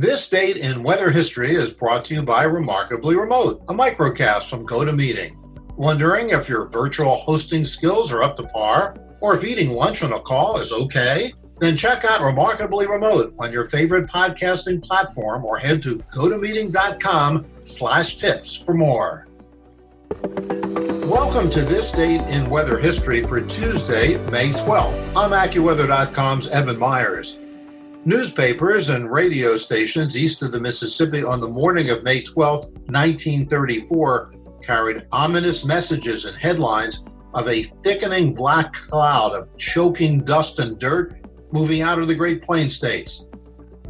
This date in weather history is brought to you by Remarkably Remote, a microcast from GoToMeeting. Wondering if your virtual hosting skills are up to par, or if eating lunch on a call is okay? Then check out Remarkably Remote on your favorite podcasting platform or head to gotomeeting.com slash tips for more. Welcome to this date in weather history for Tuesday, May 12th. I'm AccuWeather.com's Evan Myers. Newspapers and radio stations east of the Mississippi on the morning of May 12, 1934, carried ominous messages and headlines of a thickening black cloud of choking dust and dirt moving out of the Great Plains states.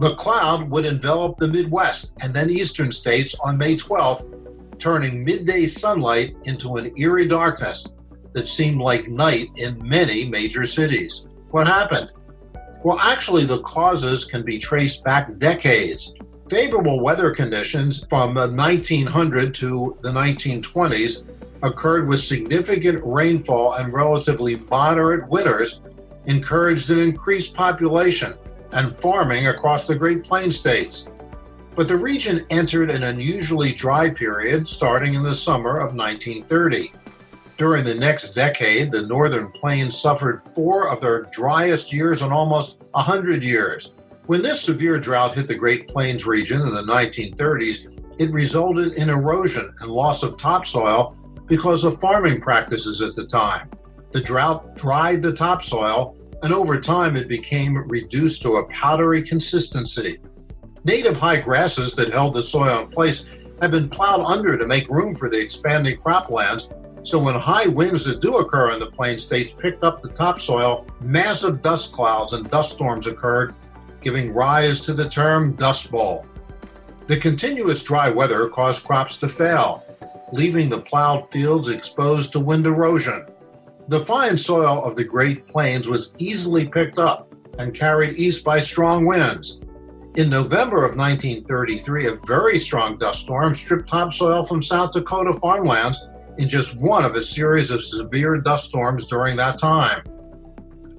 The cloud would envelop the Midwest and then eastern states on May 12th, turning midday sunlight into an eerie darkness that seemed like night in many major cities. What happened? Well, actually, the causes can be traced back decades. Favorable weather conditions from the 1900 to the 1920s occurred with significant rainfall and relatively moderate winters, encouraged an increased population and farming across the Great Plains states. But the region entered an unusually dry period starting in the summer of 1930. During the next decade, the Northern Plains suffered four of their driest years in almost 100 years. When this severe drought hit the Great Plains region in the 1930s, it resulted in erosion and loss of topsoil because of farming practices at the time. The drought dried the topsoil, and over time it became reduced to a powdery consistency. Native high grasses that held the soil in place have been plowed under to make room for the expanding croplands so when high winds that do occur in the plain states picked up the topsoil, massive dust clouds and dust storms occurred, giving rise to the term Dust Bowl. The continuous dry weather caused crops to fail, leaving the plowed fields exposed to wind erosion. The fine soil of the Great Plains was easily picked up and carried east by strong winds. In November of 1933, a very strong dust storm stripped topsoil from South Dakota farmlands in just one of a series of severe dust storms during that time.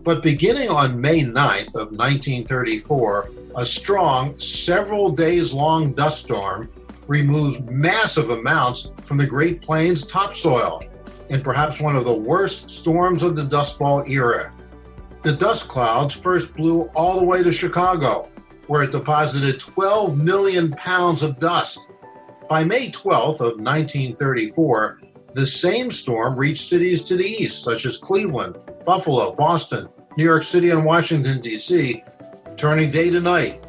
But beginning on May 9th of 1934, a strong, several days long dust storm removed massive amounts from the Great Plains topsoil in perhaps one of the worst storms of the Dust Bowl era. The dust clouds first blew all the way to Chicago, where it deposited 12 million pounds of dust. By May 12th of 1934, the same storm reached cities to the east, such as Cleveland, Buffalo, Boston, New York City, and Washington, D.C., turning day to night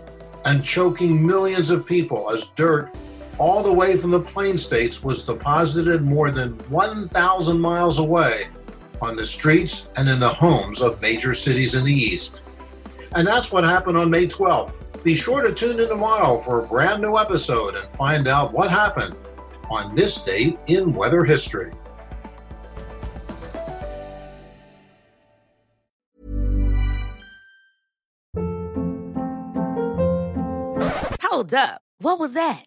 and choking millions of people as dirt all the way from the plain states was deposited more than 1,000 miles away on the streets and in the homes of major cities in the east. And that's what happened on May 12th. Be sure to tune in tomorrow for a brand new episode and find out what happened on this date in weather history. Hold up. What was that?